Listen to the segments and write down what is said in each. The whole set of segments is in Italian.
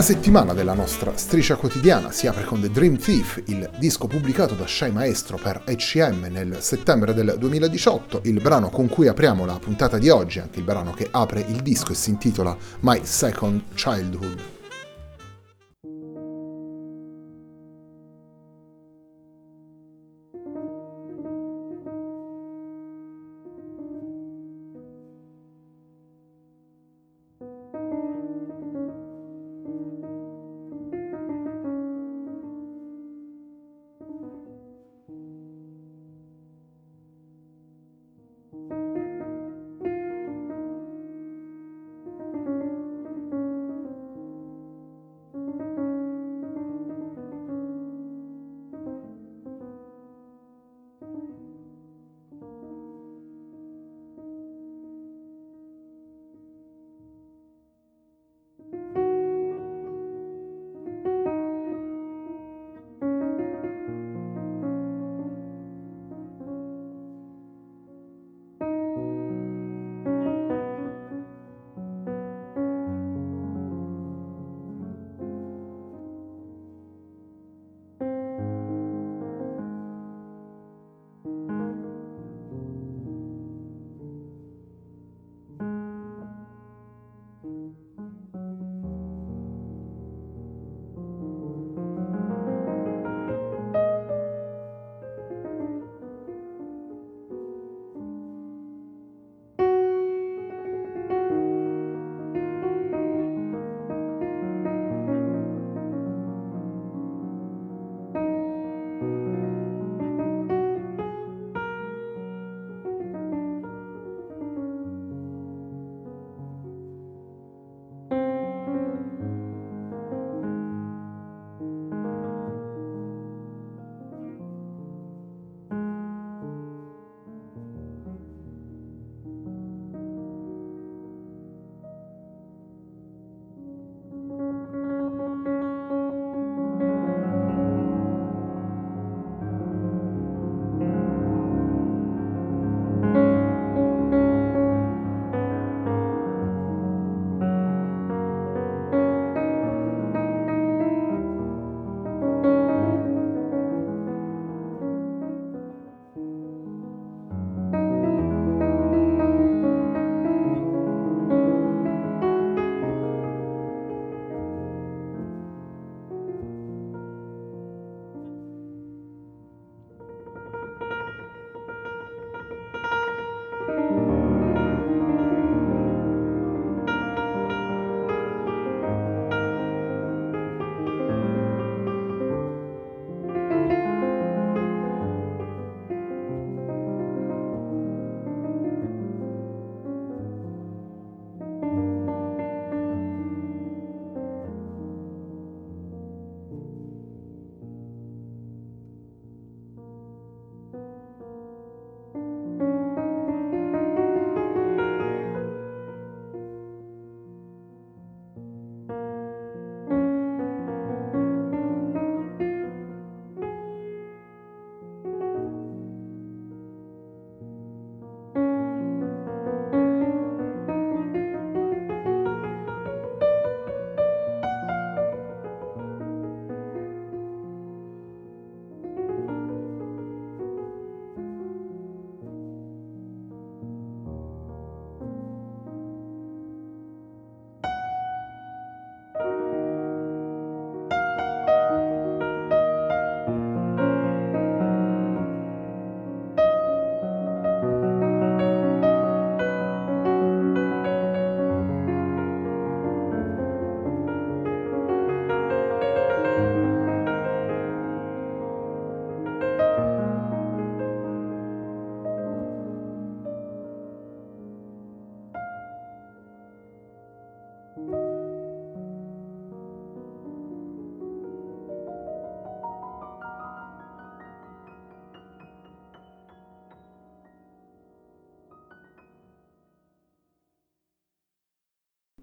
La settimana della nostra striscia quotidiana si apre con The Dream Thief, il disco pubblicato da Shai Maestro per HM nel settembre del 2018, il brano con cui apriamo la puntata di oggi, anche il brano che apre il disco e si intitola My Second Childhood.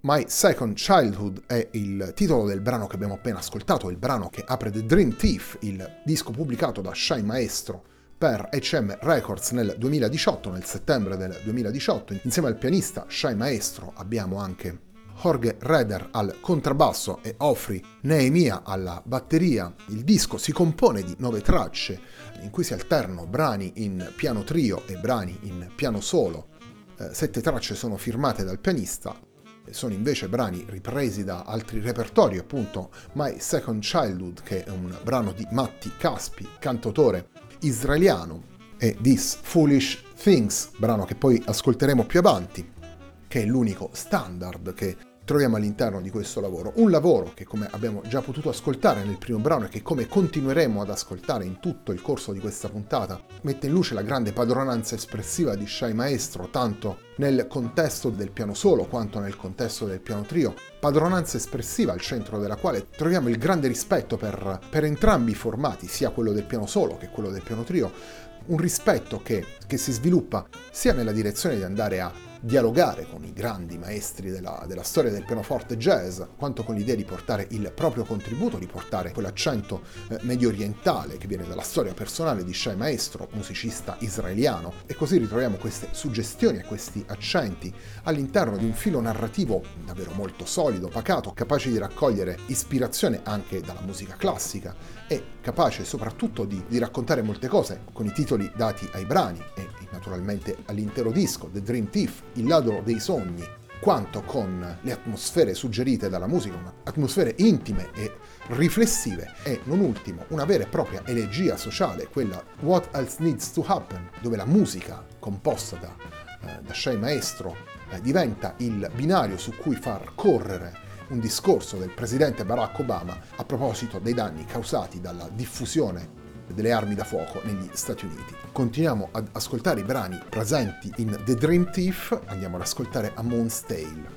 My Second Childhood è il titolo del brano che abbiamo appena ascoltato, il brano che apre The Dream Thief, il disco pubblicato da Shai Maestro per HM Records nel 2018, nel settembre del 2018. Insieme al pianista Shai Maestro abbiamo anche Jorge Reder al contrabbasso e Ofri Neemia alla batteria. Il disco si compone di nove tracce in cui si alternano brani in piano trio e brani in piano solo. Eh, sette tracce sono firmate dal pianista, sono invece brani ripresi da altri repertori, appunto My Second Childhood, che è un brano di Matti Caspi, cantautore israeliano, e This Foolish Things, brano che poi ascolteremo più avanti, che è l'unico standard che troviamo all'interno di questo lavoro. Un lavoro che, come abbiamo già potuto ascoltare nel primo brano e che come continueremo ad ascoltare in tutto il corso di questa puntata, mette in luce la grande padronanza espressiva di Shai Maestro, tanto nel contesto del piano solo quanto nel contesto del piano trio, padronanza espressiva al centro della quale troviamo il grande rispetto per, per entrambi i formati, sia quello del piano solo che quello del piano trio, un rispetto che, che si sviluppa sia nella direzione di andare a dialogare con i grandi maestri della, della, storia del pianoforte jazz, quanto con l'idea di portare il proprio contributo, di portare quell'accento eh, medio orientale che viene dalla storia personale di Shai Maestro, musicista israeliano, e così ritroviamo queste suggestioni e questi accenti all'interno di un filo narrativo davvero molto solido, pacato, capace di raccogliere ispirazione anche dalla musica classica e capace soprattutto di, di raccontare molte cose con i titoli dati ai brani e naturalmente all'intero disco, The Dream Thief, Il ladro dei sogni, quanto con le atmosfere suggerite dalla musica, atmosfere intime e riflessive e non ultimo una vera e propria elegia sociale, quella What Else Needs to Happen, dove la musica composta da, eh, da Shai Maestro eh, diventa il binario su cui far correre un discorso del presidente Barack Obama a proposito dei danni causati dalla diffusione delle armi da fuoco negli Stati Uniti. Continuiamo ad ascoltare i brani presenti in The Dream Thief, andiamo ad ascoltare A Moon's Tale.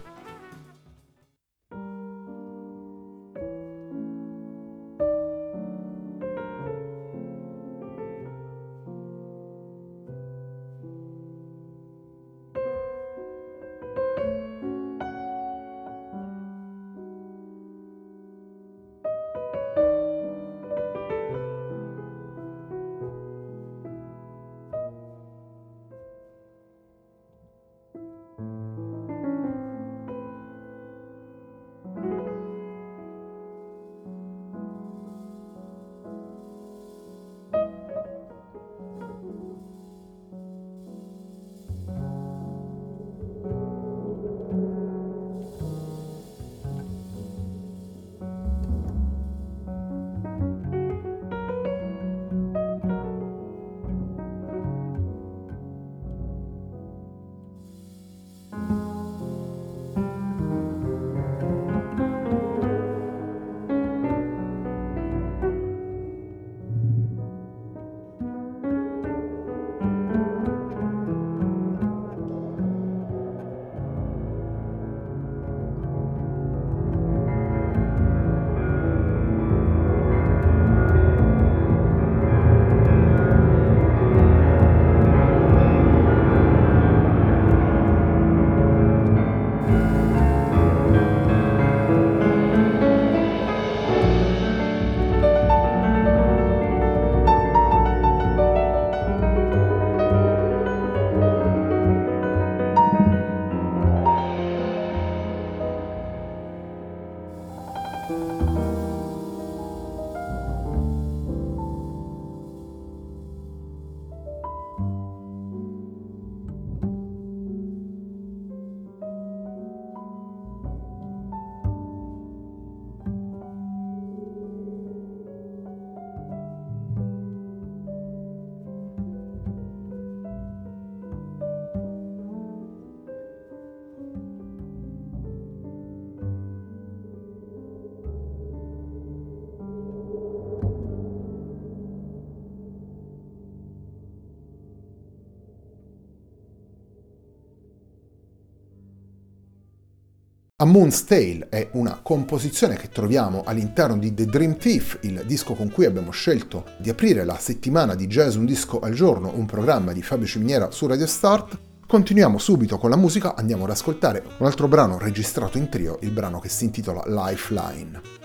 A Moon's Tale è una composizione che troviamo all'interno di The Dream Thief, il disco con cui abbiamo scelto di aprire la settimana di Jazz Un Disco al Giorno, un programma di Fabio Ciminiera su Radio Start, Continuiamo subito con la musica, andiamo ad ascoltare un altro brano registrato in trio, il brano che si intitola Lifeline.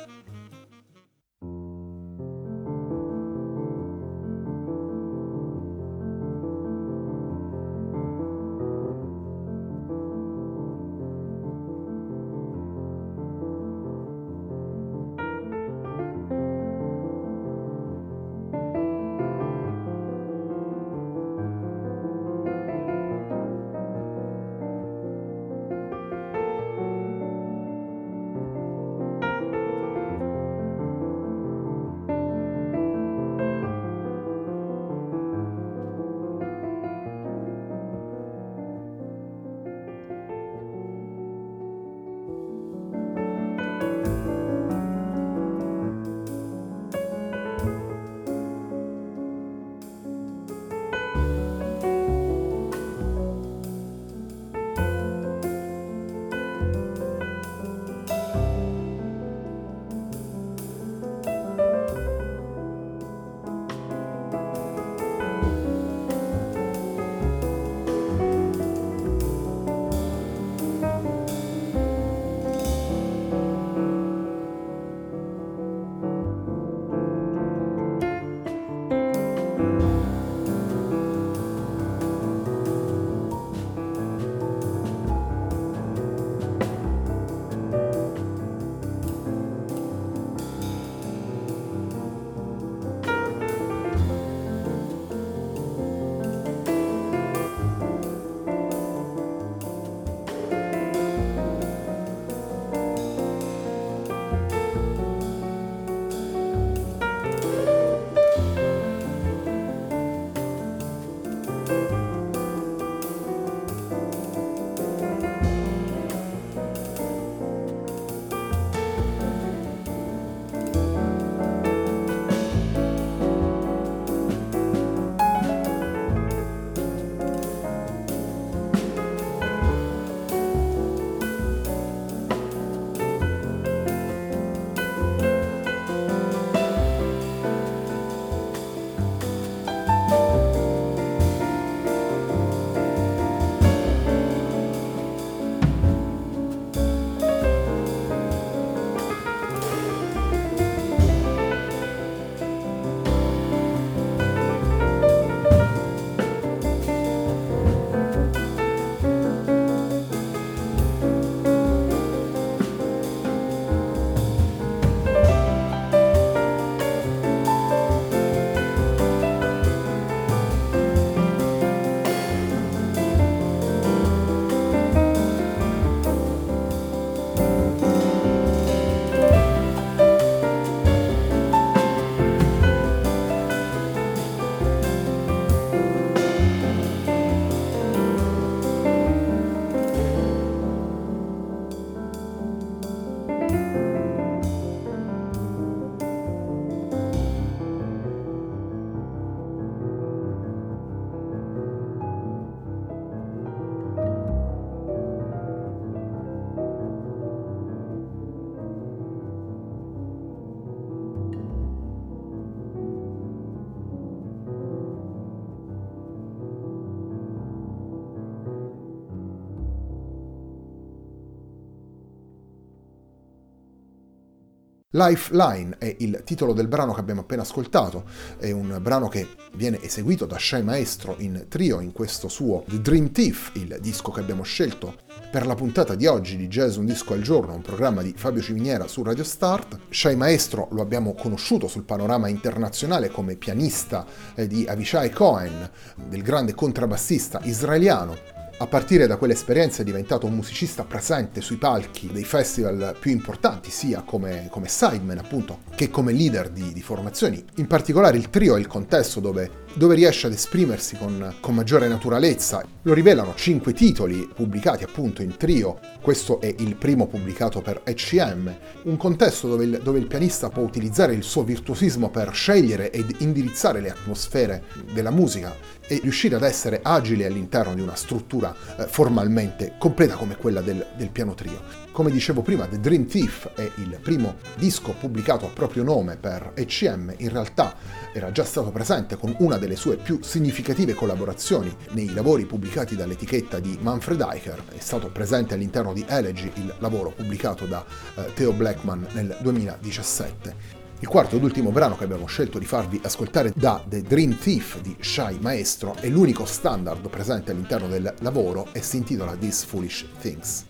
Lifeline è il titolo del brano che abbiamo appena ascoltato, è un brano che viene eseguito da Shai Maestro in trio in questo suo The Dream Thief, il disco che abbiamo scelto per la puntata di oggi di Jazz Un Disco al Giorno, un programma di Fabio Civiniera su Radio Start. Shai Maestro lo abbiamo conosciuto sul panorama internazionale come pianista eh, di Avishai Cohen, del grande contrabbassista israeliano a partire da quell'esperienza è diventato un musicista presente sui palchi dei festival più importanti, sia come, come sideman appunto che come leader di, di, formazioni. In particolare il trio è il contesto dove, dove riesce ad esprimersi con, con, maggiore naturalezza. Lo rivelano cinque titoli pubblicati appunto in trio, questo è il primo pubblicato per ECM, un contesto dove il, dove il pianista può utilizzare il suo virtuosismo per scegliere ed indirizzare le atmosfere della musica e riuscire ad essere agile all'interno di una struttura eh, formalmente completa come quella del, del, piano trio. Come dicevo prima, The Dream Thief è il primo disco pubblicato a proprio nome per ECM, in realtà era già stato presente con una delle sue più significative collaborazioni nei lavori pubblicati dall'etichetta di Manfred Eicher, è stato presente all'interno di Elegy, il lavoro pubblicato da eh, Theo Blackman nel 2017. Il quarto ed ultimo brano che abbiamo scelto di farvi ascoltare da The Dream Thief di Shy Maestro è l'unico standard presente all'interno del lavoro e si intitola These Foolish Things.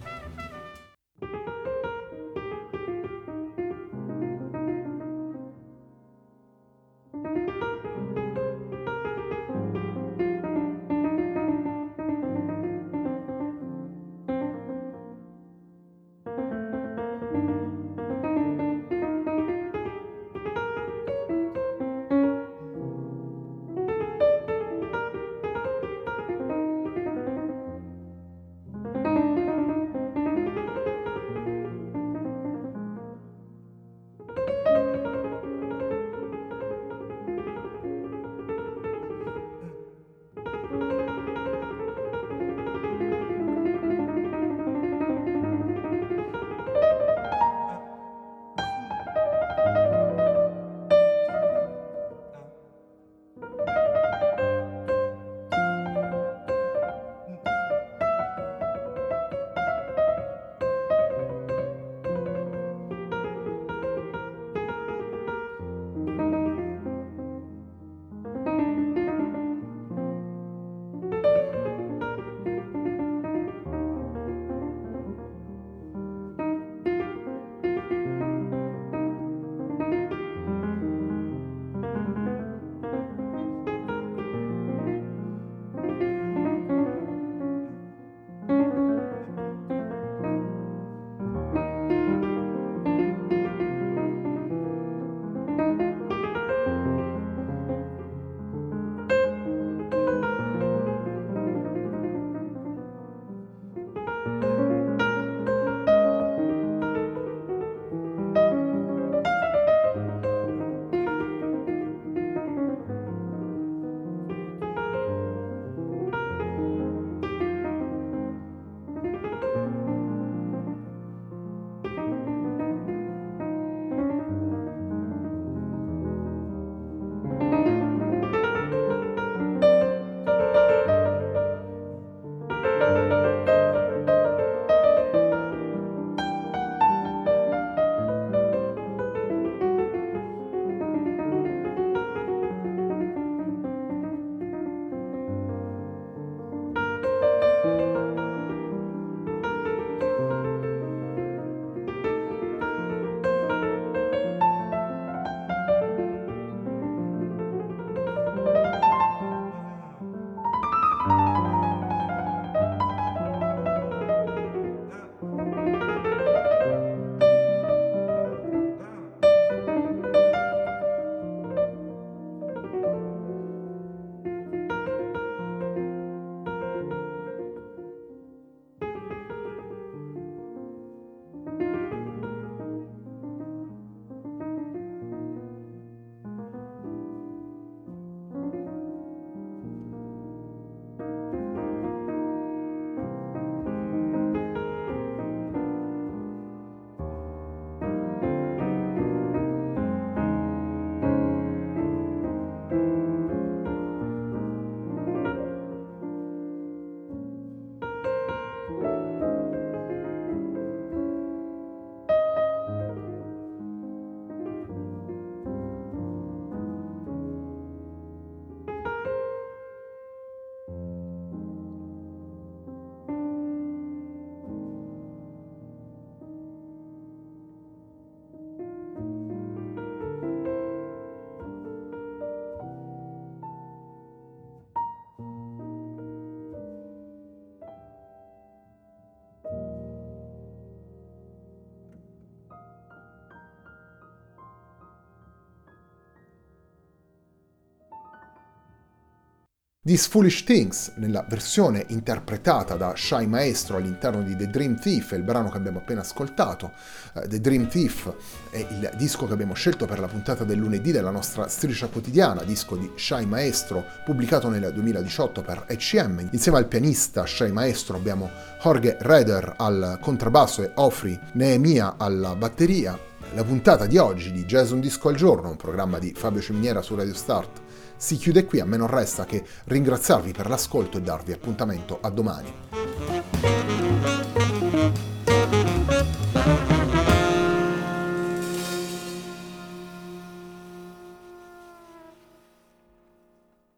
These Foolish Things, nella versione interpretata da Shy Maestro all'interno di The Dream Thief, il brano che abbiamo appena ascoltato. Uh, The Dream Thief è il disco che abbiamo scelto per la puntata del lunedì della nostra striscia quotidiana, disco di Shy Maestro, pubblicato nel 2018 per ECM. Insieme al pianista Shy Maestro abbiamo Jorge Reder al contrabbasso e Ofri Neemia alla batteria. La puntata di oggi di Jason Disco al giorno, un programma di Fabio Ciminiera su Radio Start si chiude qui, a me non resta che ringraziarvi per l'ascolto e darvi appuntamento a domani.